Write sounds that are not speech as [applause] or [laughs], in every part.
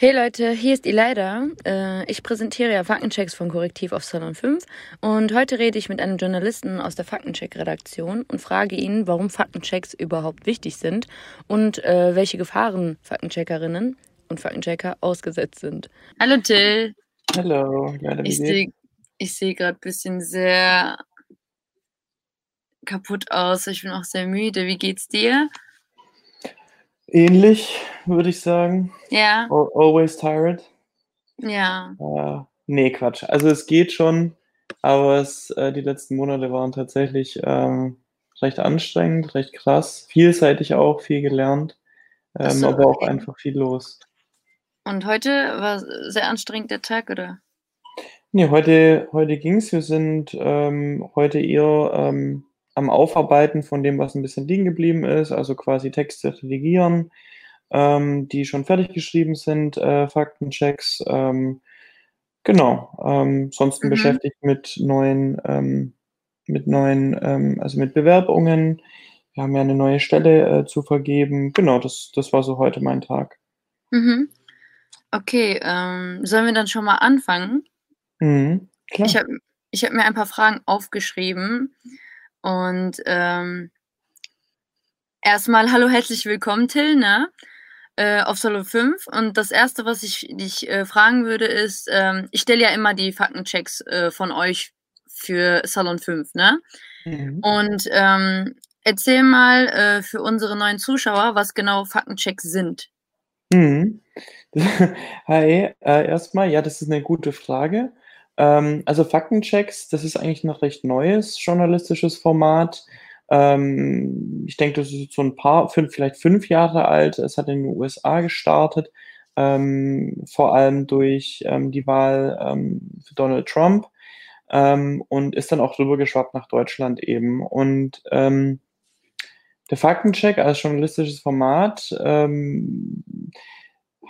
Hey Leute, hier ist Elida. Äh, ich präsentiere ja Faktenchecks von Korrektiv auf Salon 5 und heute rede ich mit einem Journalisten aus der Faktencheck-Redaktion und frage ihn, warum Faktenchecks überhaupt wichtig sind und äh, welche Gefahren Faktencheckerinnen und Faktenchecker ausgesetzt sind. Hallo Till. Hallo. ich sehe seh gerade ein bisschen sehr kaputt aus. Ich bin auch sehr müde. Wie geht's dir? Ähnlich, würde ich sagen. Ja. Always tired. Ja. Äh, nee, Quatsch. Also es geht schon, aber es, äh, die letzten Monate waren tatsächlich ähm, recht anstrengend, recht krass. Vielseitig auch, viel gelernt, ähm, so, aber auch einfach viel los. Und heute war sehr anstrengend der Tag, oder? Nee, heute, heute ging es. Wir sind ähm, heute eher ähm, am Aufarbeiten von dem, was ein bisschen liegen geblieben ist, also quasi Texte redigieren, ähm, die schon fertig geschrieben sind, äh, Faktenchecks. Ähm, genau. Ähm, sonst mhm. beschäftigt mit neuen, ähm, mit neuen, ähm, also mit Bewerbungen. Wir haben ja eine neue Stelle äh, zu vergeben. Genau, das, das war so heute mein Tag. Mhm. Okay, ähm, sollen wir dann schon mal anfangen? Mhm, klar. Ich habe ich hab mir ein paar Fragen aufgeschrieben. Und ähm, erstmal hallo, herzlich willkommen, Till, ne? Äh, auf Solo 5. Und das erste, was ich dich äh, fragen würde, ist, ähm, ich stelle ja immer die Faktenchecks äh, von euch für Salon 5, ne? Mhm. Und ähm, erzähl mal äh, für unsere neuen Zuschauer, was genau Faktenchecks sind. Mhm. [laughs] Hi, äh, erstmal, ja, das ist eine gute Frage. Ähm, also Faktenchecks, das ist eigentlich ein recht neues journalistisches Format. Ähm, ich denke, das ist so ein paar, fünf, vielleicht fünf Jahre alt. Es hat in den USA gestartet, ähm, vor allem durch ähm, die Wahl ähm, für Donald Trump ähm, und ist dann auch rübergeschwappt nach Deutschland eben. Und der Faktencheck als journalistisches Format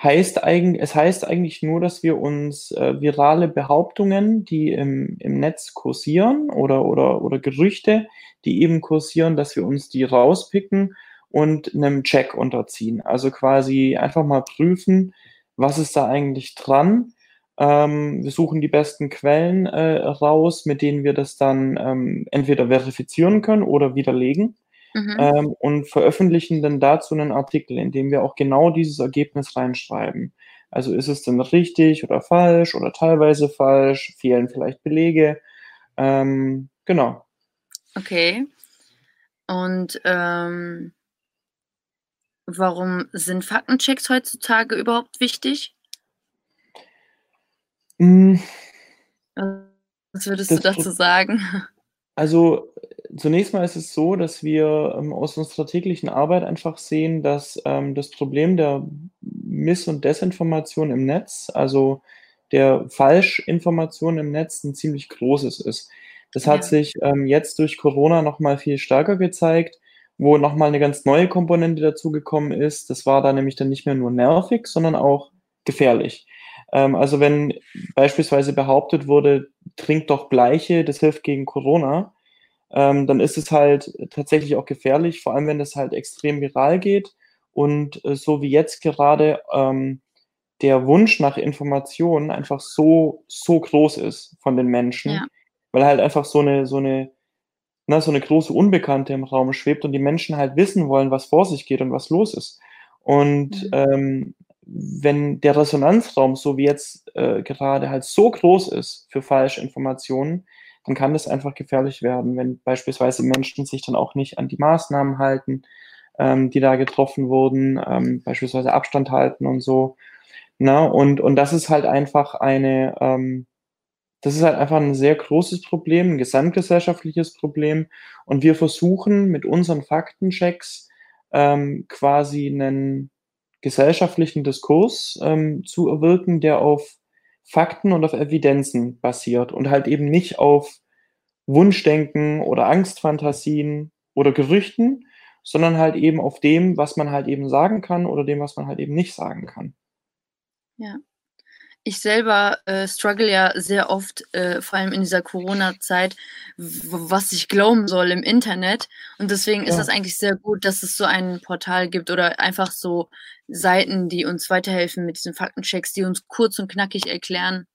heißt eigentlich, es heißt eigentlich nur, dass wir uns äh, virale Behauptungen, die im, im Netz kursieren oder, oder, oder Gerüchte, die eben kursieren, dass wir uns die rauspicken und einem Check unterziehen. Also quasi einfach mal prüfen, was ist da eigentlich dran. Ähm, wir suchen die besten Quellen äh, raus, mit denen wir das dann ähm, entweder verifizieren können oder widerlegen mhm. ähm, und veröffentlichen dann dazu einen Artikel, in dem wir auch genau dieses Ergebnis reinschreiben. Also ist es denn richtig oder falsch oder teilweise falsch? Fehlen vielleicht Belege? Ähm, genau. Okay. Und ähm, warum sind Faktenchecks heutzutage überhaupt wichtig? Mm. Was würdest das du dazu sagen? [laughs] Also zunächst mal ist es so, dass wir ähm, aus unserer täglichen Arbeit einfach sehen, dass ähm, das Problem der Miss- und Desinformation im Netz, also der Falschinformation im Netz, ein ziemlich großes ist. Das hat ja. sich ähm, jetzt durch Corona nochmal viel stärker gezeigt, wo nochmal eine ganz neue Komponente dazugekommen ist. Das war da nämlich dann nicht mehr nur nervig, sondern auch gefährlich. Ähm, also wenn beispielsweise behauptet wurde, trink doch Bleiche, das hilft gegen Corona, ähm, dann ist es halt tatsächlich auch gefährlich, vor allem wenn das halt extrem viral geht und äh, so wie jetzt gerade ähm, der Wunsch nach Informationen einfach so, so groß ist von den Menschen, ja. weil halt einfach so eine, so eine, na, so eine große Unbekannte im Raum schwebt und die Menschen halt wissen wollen, was vor sich geht und was los ist. Und mhm. ähm, wenn der Resonanzraum, so wie jetzt äh, gerade, halt so groß ist für falsche Informationen, dann kann das einfach gefährlich werden, wenn beispielsweise Menschen sich dann auch nicht an die Maßnahmen halten, ähm, die da getroffen wurden, ähm, beispielsweise Abstand halten und so. Na, ne? und, und das ist halt einfach eine, ähm, das ist halt einfach ein sehr großes Problem, ein gesamtgesellschaftliches Problem. Und wir versuchen mit unseren Faktenchecks ähm, quasi einen, gesellschaftlichen Diskurs ähm, zu erwirken, der auf Fakten und auf Evidenzen basiert und halt eben nicht auf Wunschdenken oder Angstfantasien oder Gerüchten, sondern halt eben auf dem, was man halt eben sagen kann oder dem, was man halt eben nicht sagen kann. Ja. Ich selber, äh, struggle ja sehr oft, äh, vor allem in dieser Corona-Zeit, was ich glauben soll im Internet. Und deswegen ist Ja. das eigentlich sehr gut, dass es so ein Portal gibt oder einfach so Seiten, die uns weiterhelfen mit diesen Faktenchecks, die uns kurz und knackig erklären,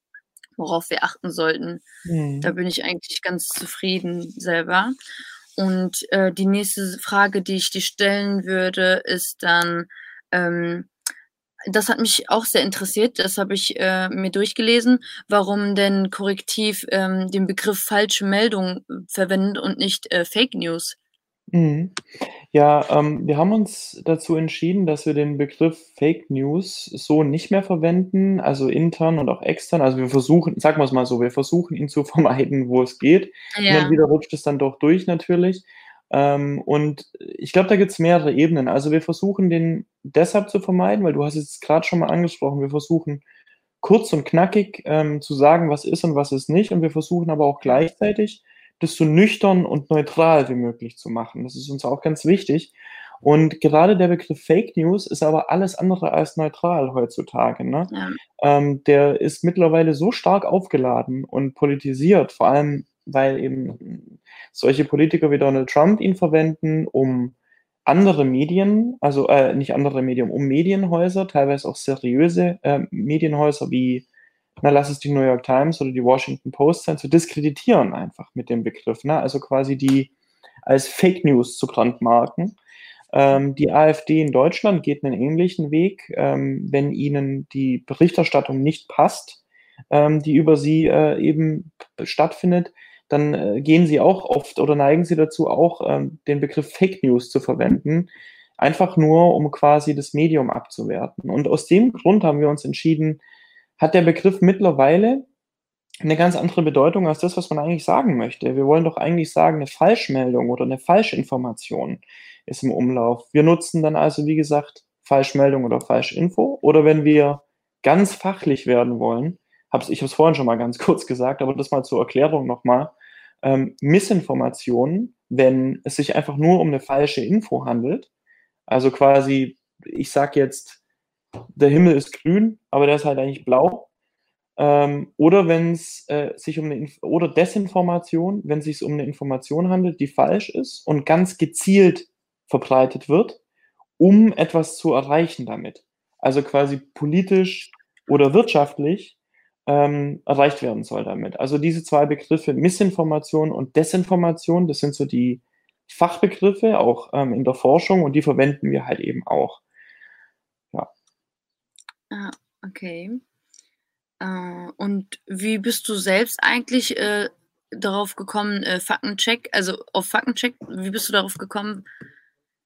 worauf wir achten sollten. Da Mhm. bin ich eigentlich ganz zufrieden selber. Und, äh, die nächste Frage, die ich dir stellen würde, ist dann, ähm das hat mich auch sehr interessiert, das habe ich, äh, mir durchgelesen, warum denn Korrektiv, ähm, den Begriff falsche Meldung verwendet und nicht, äh, Fake News. Mhm. Ja, ähm, wir haben uns dazu entschieden, dass wir den Begriff Fake News so nicht mehr verwenden, also intern und auch extern. Also, wir versuchen sagen wir's mal so, wir versuchen ihn zu [laughs] vermeiden, wo es geht. Hin und Ja. wieder rutscht es dann doch durch natürlich. Ähm, und ich glaube, da gibt's mehrere Ebenen. Also, wir versuchen den deshalb zu vermeiden, weil du hast es grad schon mal angesprochen, wir versuchen kurz und knackig, ähm, zu sagen, was ist und was ist nicht. Und wir versuchen aber auch gleichzeitig, das so nüchtern und neutral wie möglich zu machen. Das ist uns auch ganz wichtig. Und gerade der Begriff Fake News ist aber alles andere als neutral heutzutage, ne? Ja. Ähm, der ist mittlerweile so stark aufgeladen und politisiert, vor allem, weil eben solche Politiker wie Donald Trump ihn verwenden, um andere Medien also, äh, nicht andere Medien, um Medienhäuser, teilweise auch seriöse, ähm, Medienhäuser wie na, lass es die New York Times oder die Washington Post sein, zu diskreditieren einfach mit dem Begriff, ne? Also, quasi die als Fake News zu brandmarken. Ähm, die AfD in Deutschland geht 'nen ähnlichen Weg. Ähm, wenn ihnen die Berichterstattung nicht passt, ähm, die über sie, äh, eben stattfindet, dann, äh, gehen sie auch oft oder neigen sie dazu, auch, ähm, den Begriff Fake News zu verwenden, einfach nur, um quasi das Medium abzuwerten. Und aus dem Grund haben wir uns entschieden, hat der Begriff mittlerweile 'ne ganz andere Bedeutung als das, was man eigentlich sagen möchte. Wir wollen doch eigentlich sagen, 'ne Falschmeldung oder 'ne Falschinformation ist im Umlauf. Wir nutzen dann also, wie gesagt, Falschmeldung oder Falschinfo oder wenn wir ganz fachlich werden wollen, habe es ich habe es vorhin schon mal ganz [laughs] kurz gesagt, aber das mal zur Erklärung noch mal, ähm, Missinformationen, wenn es sich einfach nur um 'ne falsche Info handelt. Also, quasi, ich sage jetzt: „Der Himmel ist grün“, aber der ist halt eigentlich blau. Ähm, oder wenn's, äh, sich um 'ne Inf oder Desinformation, wenn sich's um 'ne Information handelt, die falsch ist und ganz gezielt verbreitet wird, um etwas zu erreichen damit. Also, quasi politisch oder wirtschaftlich, ähm, erreicht werden soll damit. Also, diese 2 Begriffe Missinformation und Desinformation, das sind so die Fachbegriffe auch, ähm, in der Forschung und die verwenden wir halt eben auch. Ja. Ah, okay. Äh, und wie bist du selbst eigentlich, äh, darauf gekommen, äh, Faktencheck also, auf Faktencheck wie bist du darauf gekommen,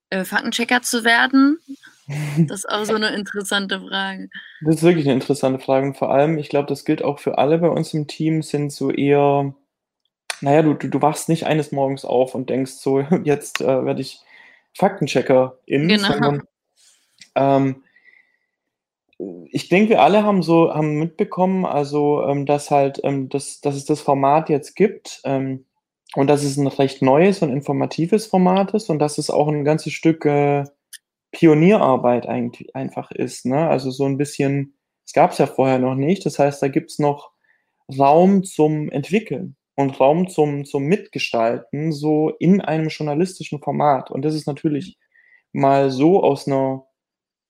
äh, Faktenchecker zu werden? [laughs] Das ist auch so 'ne interessante Frage. Das ist wirklich 'ne interessante Frage und vor allem, ich glaube, das gilt auch für alle bei uns im Team, sind so eher na ja, du du du wachst nicht eines Morgens auf und denkst so: [laughs] „Jetzt, äh, werde ich Faktencheckerin“, Genau. sondern, ähm ich denke, wir alle haben so haben mitbekommen, also, ähm, dass halt, ähm, dass dass es das Format jetzt gibt, ähm, und dass es 'n recht neues und informatives Format ist und dass es auch 'n ganzes Stück, äh, Pionierarbeit eigentlich einfach ist, ne? Also, so 'n bisschen das gab's ja vorher noch nicht. Das heißt, da gibt's noch Raum zum Entwickeln und Raum zum zum Mitgestalten so in einem journalistischen Format. Und das ist natürlich mal so aus 'ner,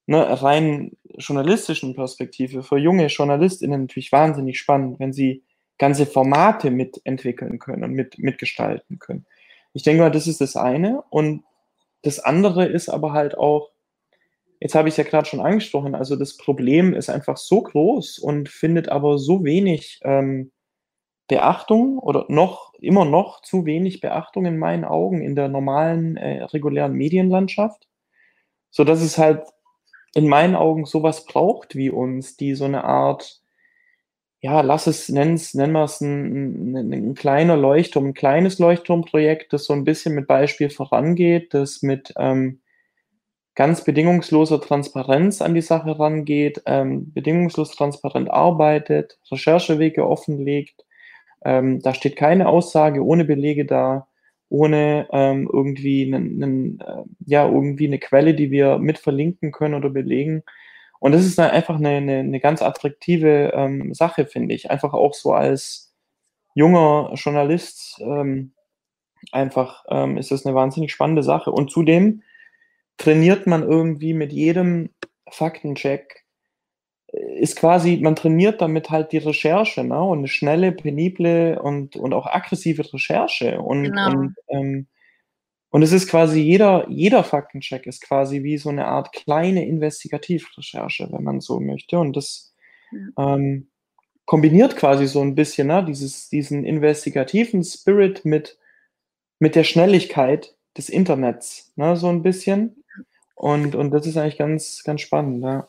ne, rein journalistischen Perspektive für junge JournalistInnen natürlich wahnsinnig spannend, wenn sie ganze Formate mitentwickeln können und mit mitgestalten können. Ich denke mal, das ist das eine. Und das andere ist aber halt auch jetzt habe ich's ja grad schon angesprochen, also, das Problem ist einfach so groß und findet aber so wenig, ähm, Beachtung oder noch immer noch zu wenig Beachtung in meinen Augen in der normalen, äh, regulären Medienlandschaft, sodass es halt in meinen Augen so was braucht wie uns, die so 'ne Art ja, lass es nenn's nennen wir's 'n 'n 'n 'n kleiner Leuchtturm 'n kleines Leuchtturmprojekt, das so 'n bisschen mit Beispiel vorangeht, das mit, ähm, ganz bedingungsloser Transparenz an die Sache rangeht, ähm, bedingungslos transparent arbeitet, Recherchewege offenlegt. Ähm, da steht keine Aussage ohne Belege da, ohne, ähm, irgendwie 'nen 'nen, äh ja, irgendwie 'ne Quelle, die wir mit verlinken können oder belegen. Und das ist einfach eine, eine, eine ganz attraktive ähm, Sache, finde ich. Einfach auch so als junger Journalist ähm, einfach ähm, ist das eine wahnsinnig spannende Sache. Und zudem trainiert man irgendwie mit jedem Faktencheck, äh, ist quasi, man trainiert damit halt die Recherche, ne? Und eine schnelle, penible und, und auch aggressive Recherche. Und, genau. und ähm, und es ist quasi jeder, jeder Faktencheck ist quasi wie so eine Art kleine Investigativrecherche, wenn man so möchte. Und das ja. ähm, kombiniert quasi so ein bisschen ne, dieses, diesen investigativen Spirit mit, mit der Schnelligkeit des Internets, ne, so ein bisschen. Und, und das ist eigentlich ganz, ganz spannend, ja.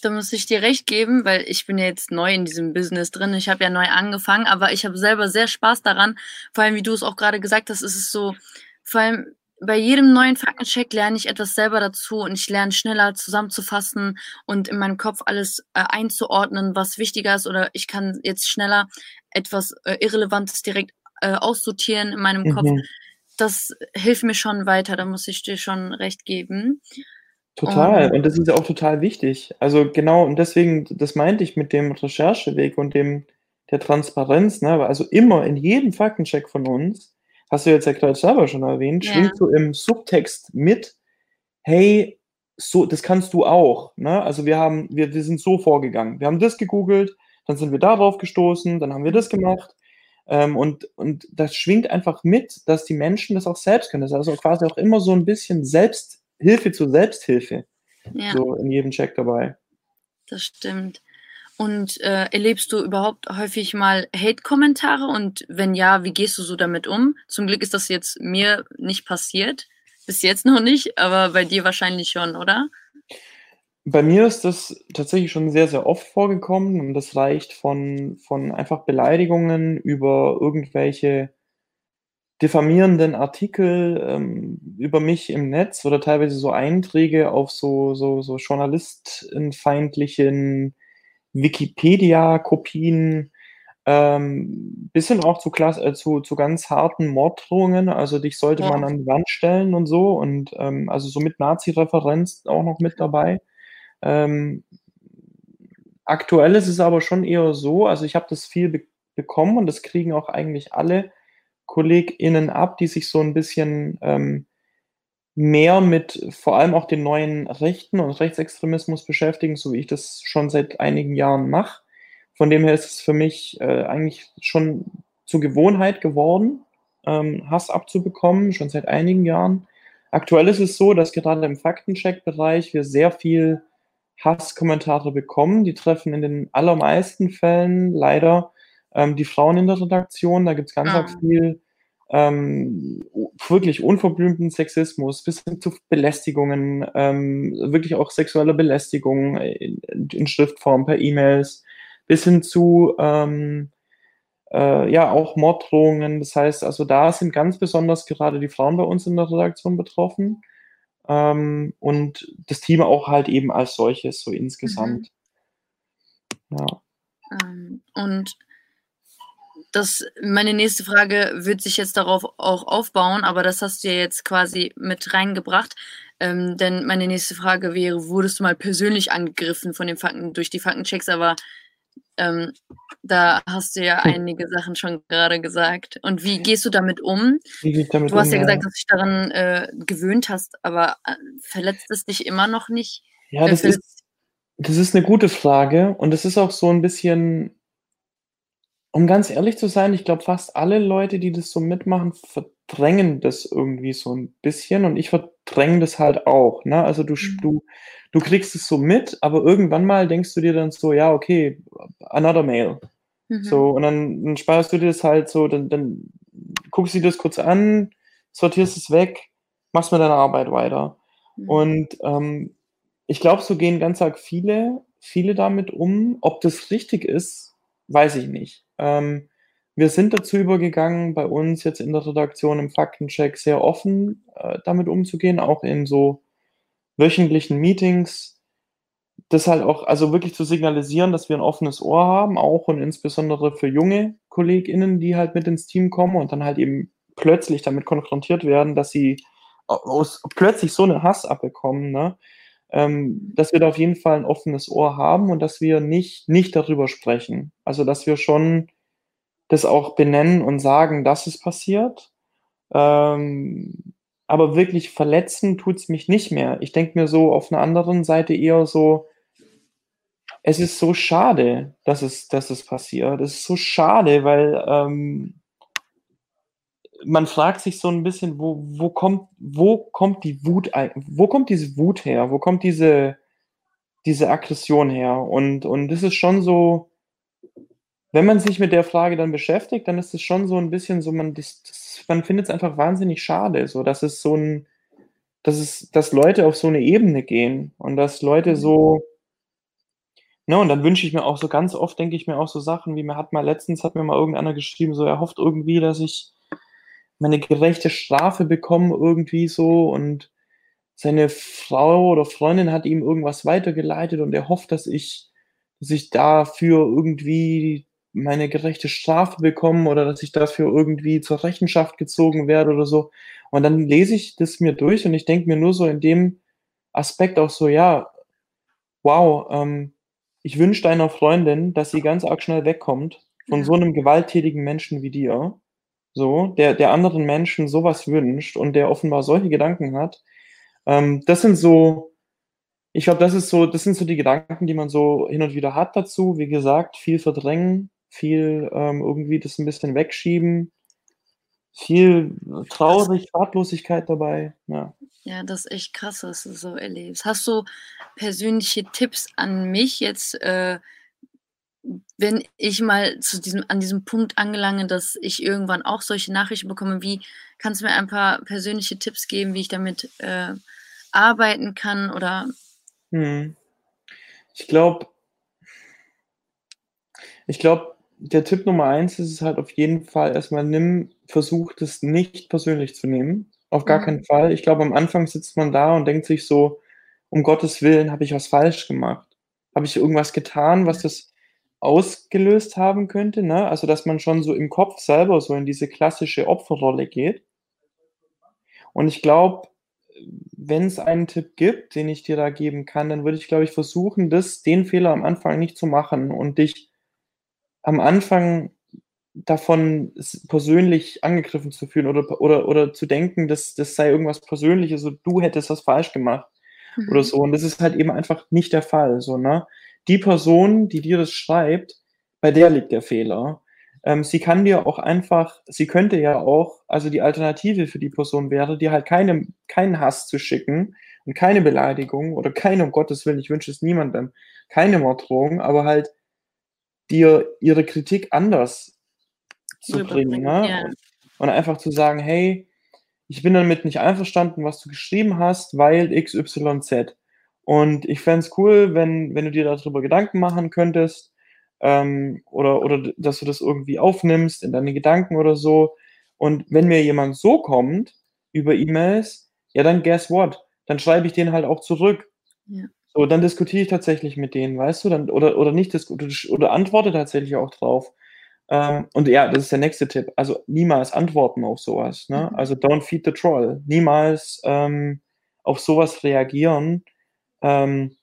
Da muss ich dir recht geben, weil ich bin ja jetzt neu in diesem Business drin. Ich habe ja neu angefangen, aber ich habe selber sehr Spaß daran. Vor allem, wie du es auch gerade gesagt hast, ist es so, vor allem bei jedem neuen Faktencheck lerne ich etwas selber dazu und ich lerne schneller zusammenzufassen und in meinem Kopf alles äh, einzuordnen, was wichtiger ist oder ich kann jetzt schneller etwas äh, Irrelevantes direkt äh, aussortieren in meinem mhm. Kopf. Das hilft mir schon weiter, da muss ich dir schon recht geben. Total, und, und das ist ja auch total wichtig. Also genau, und deswegen, das meinte ich mit dem Rechercheweg und dem der Transparenz, ne? Also immer in jedem Faktencheck von uns hast du jetzt ja gerade selber schon erwähnt, ja. schwingt so im Subtext mit, hey, so, das kannst du auch. Ne? Also wir haben, wir, wir sind so vorgegangen. Wir haben das gegoogelt, dann sind wir darauf gestoßen, dann haben wir das gemacht. Ähm, und, und das schwingt einfach mit, dass die Menschen das auch selbst können. Das ist also quasi auch immer so ein bisschen Selbsthilfe zur Selbsthilfe. Ja. So in jedem Check dabei. Das stimmt. Und äh, erlebst du überhaupt häufig mal Hate-Kommentare? Und wenn ja, wie gehst du so damit um? Zum Glück ist das jetzt mir nicht passiert. Bis jetzt noch nicht, aber bei dir wahrscheinlich schon, oder? Bei mir ist das tatsächlich schon sehr, sehr oft vorgekommen und das reicht von, von einfach Beleidigungen über irgendwelche diffamierenden Artikel ähm, über mich im Netz oder teilweise so Einträge auf so, so, so journalistenfeindlichen Wikipedia-Kopien, ähm, bisschen auch zu, Klass äh, zu, zu ganz harten Morddrohungen. Also dich sollte ja. man an die Wand stellen und so. Und ähm, also so mit Nazi-Referenz auch noch mit dabei. Ähm, aktuell ist es aber schon eher so, also ich habe das viel be bekommen und das kriegen auch eigentlich alle KollegInnen ab, die sich so ein bisschen ähm, mehr mit vor allem auch den neuen Rechten und Rechtsextremismus beschäftigen, so wie ich das schon seit einigen Jahren mache. Von dem her ist es für mich äh, eigentlich schon zur Gewohnheit geworden, ähm, Hass abzubekommen, schon seit einigen Jahren. Aktuell ist es so, dass gerade im Faktencheck-Bereich wir sehr viel Hasskommentare bekommen. Die treffen in den allermeisten Fällen leider ähm, die Frauen in der Redaktion. Da gibt es ganz ah. viel ähm, wirklich unverblümten Sexismus bis hin zu Belästigungen, ähm, wirklich auch sexuelle Belästigung in, in Schriftform per E-Mails, bis hin zu ähm, äh, ja auch Morddrohungen. Das heißt, also da sind ganz besonders gerade die Frauen bei uns in der Redaktion betroffen ähm, und das Team auch halt eben als solches so insgesamt. Mhm. Ja. Ähm, und das, meine nächste Frage wird sich jetzt darauf auch aufbauen, aber das hast du ja jetzt quasi mit reingebracht. Ähm, denn meine nächste Frage wäre, wurdest du mal persönlich angegriffen von den Fakten durch die Faktenchecks, aber ähm, da hast du ja hm. einige Sachen schon gerade gesagt. Und wie gehst du damit um? Damit du hast um, ja gesagt, dass du dich daran äh, gewöhnt hast, aber äh, verletzt es dich immer noch nicht? Ja, das, ist, das ist eine gute Frage und es ist auch so ein bisschen um ganz ehrlich zu sein, ich glaube, fast alle Leute, die das so mitmachen, verdrängen das irgendwie so ein bisschen und ich verdränge das halt auch, ne? Also, du mhm. du du kriegst es so mit, aber irgendwann mal denkst du dir dann so: „Ja, okay, another mail.“ Mhm. So, und dann dann sparst du dir das halt so, dann dann guckst du dir das kurz an, sortierst es weg, machst mit deiner Arbeit weiter. Mhm. Und, ähm, ich glaube, so gehen ganz arg viele viele damit um. Ob das richtig ist, weiß ich nicht. Ähm, wir sind dazu übergegangen, bei uns jetzt in der Redaktion im Faktencheck sehr offen äh, damit umzugehen, auch in so wöchentlichen Meetings, das halt auch, also wirklich zu signalisieren, dass wir ein offenes Ohr haben, auch und insbesondere für junge KollegInnen, die halt mit ins Team kommen und dann halt eben plötzlich damit konfrontiert werden, dass sie aus, plötzlich so einen Hass abbekommen, ne? ähm, dass wir da auf jeden Fall ein offenes Ohr haben und dass wir nicht, nicht darüber sprechen. Also, dass wir schon das auch benennen und sagen, dass es passiert. Ähm, aber wirklich verletzen tut es mich nicht mehr. Ich denke mir so auf einer anderen Seite eher so, es ist so schade, dass es, dass es passiert. Es ist so schade, weil ähm, man fragt sich so ein bisschen, wo, wo, kommt, wo kommt die Wut, wo kommt diese Wut her? Wo kommt diese, diese Aggression her? Und, und das ist schon so, wenn man sich mit der Frage dann beschäftigt, dann ist es schon so ein bisschen so, man, man findet es einfach wahnsinnig schade, so dass es so ein, dass es, dass Leute auf so eine Ebene gehen und dass Leute mhm. so, ne, und dann wünsche ich mir auch so ganz oft, denke ich mir auch so Sachen, wie mir hat mal letztens, hat mir mal irgendeiner geschrieben, so er hofft irgendwie, dass ich meine gerechte Strafe bekomme irgendwie so und seine Frau oder Freundin hat ihm irgendwas weitergeleitet und er hofft, dass ich, dass ich dafür irgendwie meine gerechte Strafe bekomme oder dass ich dafür irgendwie zur Rechenschaft gezogen werde oder so. Und dann lese ich das mir durch und ich denke mir nur so in dem Aspekt auch so, ja, wow, ähm, ich wünsche deiner Freundin, dass sie ganz arg schnell wegkommt von ja. so einem gewalttätigen Menschen wie dir so, der, der anderen Menschen sowas wünscht und der offenbar solche Gedanken hat. Ähm, das sind so, ich glaube, das ist so, das sind so die Gedanken, die man so hin und wieder hat dazu. Wie gesagt, viel verdrängen, viel ähm, irgendwie das ein bisschen wegschieben, viel traurig, Ratlosigkeit dabei. Ja. ja, das ist echt krass, was du so erlebst. Hast du persönliche Tipps an mich jetzt? Äh, wenn ich mal zu diesem, an diesem Punkt angelange, dass ich irgendwann auch solche Nachrichten bekomme, wie kannst du mir ein paar persönliche Tipps geben, wie ich damit äh, arbeiten kann oder? Hm. Ich glaube, ich glaube, der Tipp Nummer eins ist es halt auf jeden Fall erstmal nimm, versuch das nicht persönlich zu nehmen. Auf gar mhm. keinen Fall. Ich glaube, am Anfang sitzt man da und denkt sich so, um Gottes Willen, habe ich was falsch gemacht? Habe ich irgendwas getan, was das ausgelöst haben könnte. Ne? Also, dass man schon so im Kopf selber so in diese klassische Opferrolle geht. Und ich glaube, wenn es einen Tipp gibt, den ich dir da geben kann, dann würde ich, glaube ich, versuchen, das, den Fehler am Anfang nicht zu machen und dich am Anfang davon persönlich angegriffen zu fühlen oder, oder, oder zu denken, dass das sei irgendwas Persönliches oder du hättest das falsch gemacht mhm. oder so. Und das ist halt eben einfach nicht der Fall. So, ne? die Person, die dir das schreibt, bei der liegt der Fehler. Ähm, sie kann dir auch einfach, sie könnte ja auch, also die Alternative für die Person wäre, dir halt keine, keinen Hass zu schicken und keine Beleidigung oder keine, um Gottes Willen, ich wünsche es niemandem, keine Morddrohung, aber halt dir ihre Kritik anders zu bringen. Ne? Ja. Und einfach zu sagen, hey, ich bin damit nicht einverstanden, was du geschrieben hast, weil XYZ. Und ich fände es cool, wenn, wenn du dir darüber Gedanken machen könntest ähm, oder, oder dass du das irgendwie aufnimmst in deine Gedanken oder so. Und wenn mir jemand so kommt über E-Mails, ja, dann guess what? Dann schreibe ich den halt auch zurück. Ja. So, dann diskutiere ich tatsächlich mit denen, weißt du, dann, oder, oder nicht oder antworte tatsächlich auch drauf. Ähm, und ja, das ist der nächste Tipp. Also niemals antworten auf sowas. Ne? Mhm. Also don't feed the troll. Niemals ähm, auf sowas reagieren, ähm,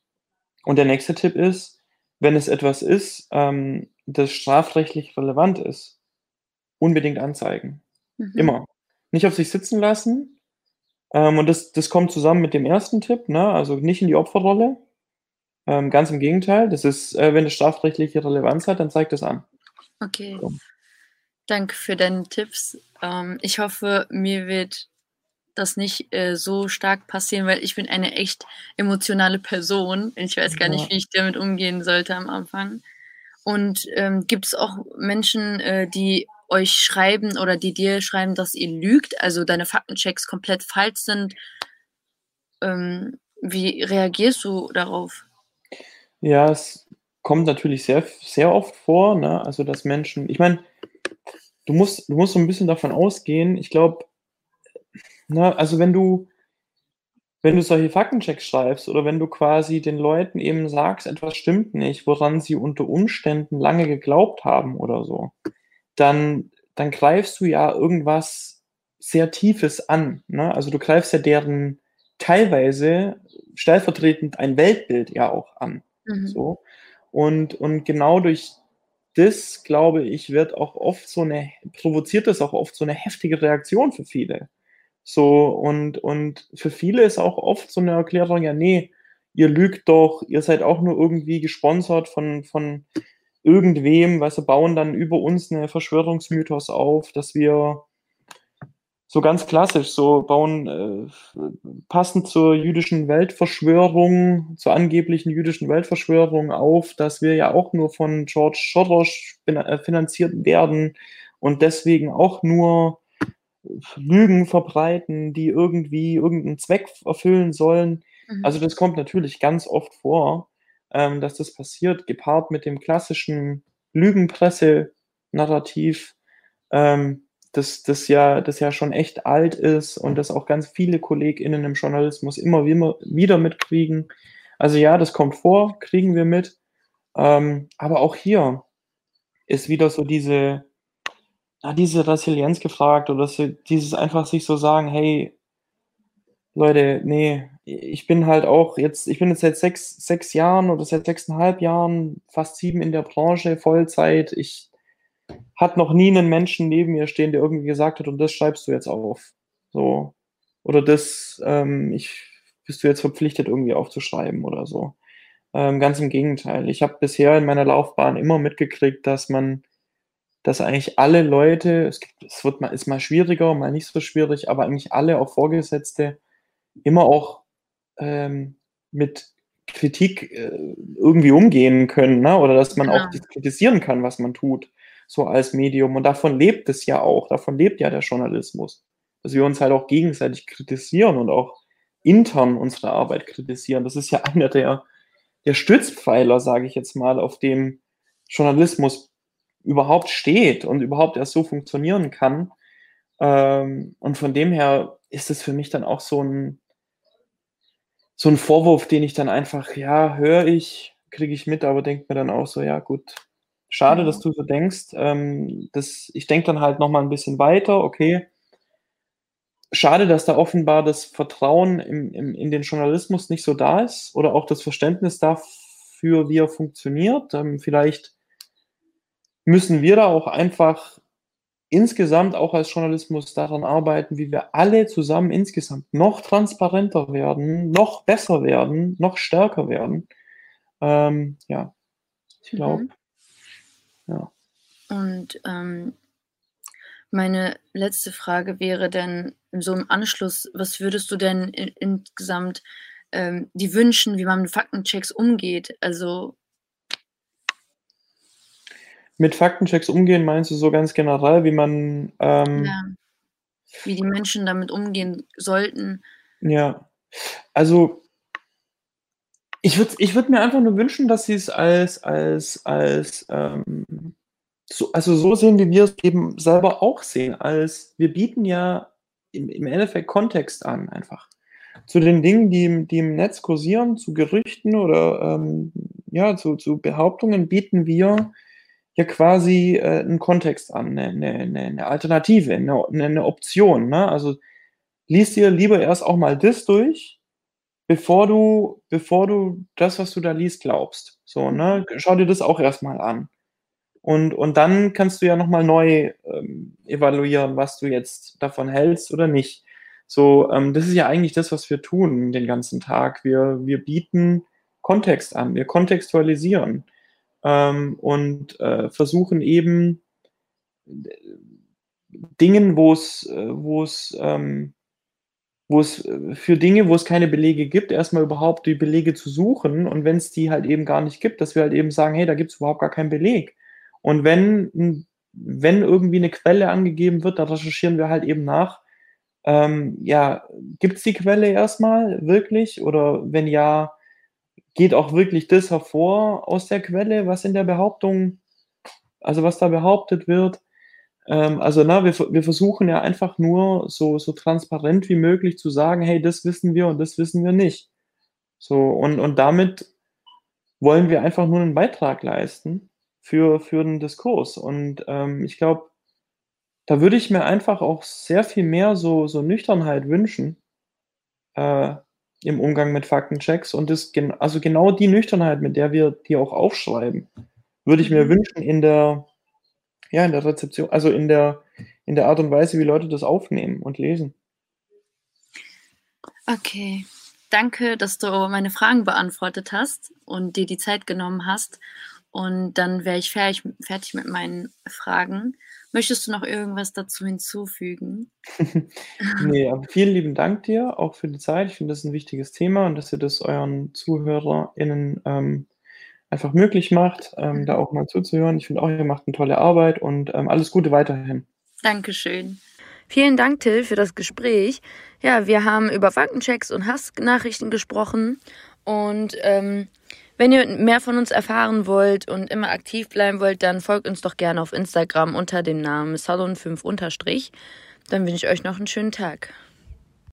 und der nächste Tipp ist, wenn es etwas ist, ähm, das strafrechtlich relevant ist, unbedingt anzeigen. Mhm. Immer. Nicht auf sich sitzen lassen. Ähm, und das, das kommt zusammen mit dem ersten Tipp, ne? also nicht in die Opferrolle. Ähm, ganz im Gegenteil. Das ist, äh, wenn es strafrechtliche Relevanz hat, dann zeigt es an. Okay. So. Danke für deine Tipps. Ähm, ich hoffe, mir wird das nicht äh, so stark passieren, weil ich bin eine echt emotionale Person. Ich weiß gar nicht, wie ich damit umgehen sollte am Anfang. Und ähm, gibt es auch Menschen, äh, die euch schreiben oder die dir schreiben, dass ihr lügt, also deine Faktenchecks komplett falsch sind? Ähm, wie reagierst du darauf? Ja, es kommt natürlich sehr, sehr oft vor, ne? Also dass Menschen, ich meine, du musst, du musst so ein bisschen davon ausgehen, ich glaube, Ne? Also wenn du, wenn du solche Faktenchecks schreibst oder wenn du quasi den Leuten eben sagst, etwas stimmt nicht, woran sie unter Umständen lange geglaubt haben oder so, dann, dann greifst du ja irgendwas sehr Tiefes an. Ne? Also du greifst ja deren, teilweise stellvertretend ein Weltbild ja auch an. Mhm. So. Und, und genau durch das, glaube ich, wird auch oft so eine, provoziert das auch oft so eine heftige Reaktion für viele. So, und, und für viele ist auch oft so eine Erklärung, ja, nee, ihr lügt doch, ihr seid auch nur irgendwie gesponsert von, von irgendwem, weißt du, bauen dann über uns eine Verschwörungsmythos auf, dass wir so ganz klassisch, so bauen äh, passend zur jüdischen Weltverschwörung, zur angeblichen jüdischen Weltverschwörung auf, dass wir ja auch nur von George Soros äh, finanziert werden und deswegen auch nur Lügen verbreiten, die irgendwie irgendeinen Zweck erfüllen sollen. Mhm. Also das kommt natürlich ganz oft vor, ähm, dass das passiert, gepaart mit dem klassischen Lügenpresse-Narrativ. Ähm, das, das, ja, das ja schon echt alt ist und das auch ganz viele KollegInnen im Journalismus immer wieder mitkriegen. Also ja, das kommt vor, kriegen wir mit. Ähm, aber auch hier ist wieder so diese, ja, diese Resilienz gefragt oder dieses einfach sich so sagen, hey, Leute, nee, ich bin halt auch jetzt, ich bin jetzt seit sechs, sechs Jahren oder seit sechseinhalb Jahren, fast sieben in der Branche, Vollzeit. Ich hat noch nie einen Menschen neben mir stehen, der irgendwie gesagt hat, und das schreibst du jetzt auf. So. Oder das, ähm, ich bist du jetzt verpflichtet, irgendwie aufzuschreiben oder so. Ähm, ganz im Gegenteil. Ich habe bisher in meiner Laufbahn immer mitgekriegt, dass man, dass eigentlich alle Leute, es, gibt, es wird mal, ist mal schwieriger, mal nicht so schwierig, aber eigentlich alle, auch Vorgesetzte, immer auch ähm, mit Kritik äh, irgendwie umgehen können, ne? oder dass man Genau. auch kritisieren kann, was man tut so als Medium. Und davon lebt es ja auch, davon lebt ja der Journalismus. Dass wir uns halt auch gegenseitig kritisieren und auch intern unsere Arbeit kritisieren. Das ist ja [laughs] einer der, der Stützpfeiler, sage ich jetzt mal, auf dem Journalismus überhaupt steht und überhaupt erst so funktionieren kann. Ähm, und von dem her ist es für mich dann auch so ein, so ein Vorwurf, den ich dann einfach, ja, höre ich, kriege ich mit, aber denke mir dann auch so, ja, gut, Schade, Ja. dass du so denkst. Ähm, das, ich denke dann halt noch mal ein bisschen weiter. Okay, schade, dass da offenbar das Vertrauen im, im, in den Journalismus nicht so da ist oder auch das Verständnis dafür, wie er funktioniert. Ähm, vielleicht müssen wir da auch einfach insgesamt auch als Journalismus daran arbeiten, wie wir alle zusammen insgesamt noch transparenter werden, noch besser werden, noch stärker werden. Ähm, ja, ich glaube. Mhm. Ja. Und ähm, meine letzte Frage wäre dann so im Anschluss, was würdest du denn in, insgesamt ähm, die wünschen, wie man mit Faktenchecks umgeht? Also Mit Faktenchecks umgehen meinst du so ganz generell, wie man ähm, ja, wie die Menschen damit umgehen sollten? Ja, also ich würde ich würd mir einfach nur wünschen, dass sie es als, als, als ähm, so, also so sehen, wie wir es eben selber auch sehen, als wir bieten ja im, im Endeffekt Kontext an, einfach. Zu den Dingen, die, im- die im Netz kursieren, zu Gerüchten oder ähm, ja, zu, zu Behauptungen, bieten wir ja quasi äh, einen Kontext an, eine, eine, eine Alternative, eine, eine Option. Ne? Also lies dir lieber erst auch mal das durch, bevor du, bevor du das, was du da liest, glaubst. So, ne? Schau dir das auch erstmal an. Und, und dann kannst du ja nochmal neu ähm, evaluieren, was du jetzt davon hältst oder nicht. So, ähm, das ist ja eigentlich das, was wir tun den ganzen Tag. Wir, wir bieten Kontext an, wir kontextualisieren ähm, und äh, versuchen eben Dingen, wo es, äh, wo es, ähm, wo es äh, für Dinge, wo es keine Belege gibt, erstmal überhaupt die Belege zu suchen und wenn es die halt eben gar nicht gibt, dass wir halt eben sagen, hey, da gibt es überhaupt gar keinen Beleg. Und wenn, n- wenn irgendwie eine Quelle angegeben wird, dann recherchieren wir halt eben nach, ähm, ja, gibt es die Quelle erstmal wirklich? Oder wenn ja, geht auch wirklich das hervor aus der Quelle, was in der Behauptung, also was da behauptet wird? Ähm, also, na, wir, wir versuchen ja einfach nur so, so transparent wie möglich zu sagen, hey, das wissen wir und das wissen wir nicht. So, und, und damit wollen wir einfach nur einen Beitrag leisten für, für den Diskurs. Und ähm, ich glaube, da würde ich mir einfach auch sehr viel mehr so, so Nüchternheit wünschen, äh, im Umgang mit Faktenchecks und das also genau die Nüchternheit, mit der wir die auch aufschreiben, würde ich mir Mhm. wünschen in der ja, in der Rezeption also in der in der Art und Weise, wie Leute das aufnehmen und lesen. Okay. Danke, dass du meine Fragen beantwortet hast und dir die Zeit genommen hast. Und dann wäre ich fertig fertig mit meinen Fragen. Möchtest du noch irgendwas dazu hinzufügen? [laughs] Ne, aber vielen lieben Dank dir auch für die Zeit. Ich finde, das ist 'n wichtiges Thema und dass ihr das euren ZuhörerInnen, ähm, einfach möglich macht, ähm, da Mhm. auch mal zuzuhören. Ich finde auch, ihr macht 'ne tolle Arbeit und, ähm, alles Gute weiterhin. Dankeschön. Vielen Dank, Till, für das Gespräch. Ja, wir haben über Faktenchecks und Hassnachrichten gesprochen. Und ähm, wenn ihr mehr von uns erfahren wollt und immer aktiv bleiben wollt, dann folgt uns doch gerne auf Instagram unter dem Namen Salon5 Dann wünsche ich euch noch einen schönen Tag.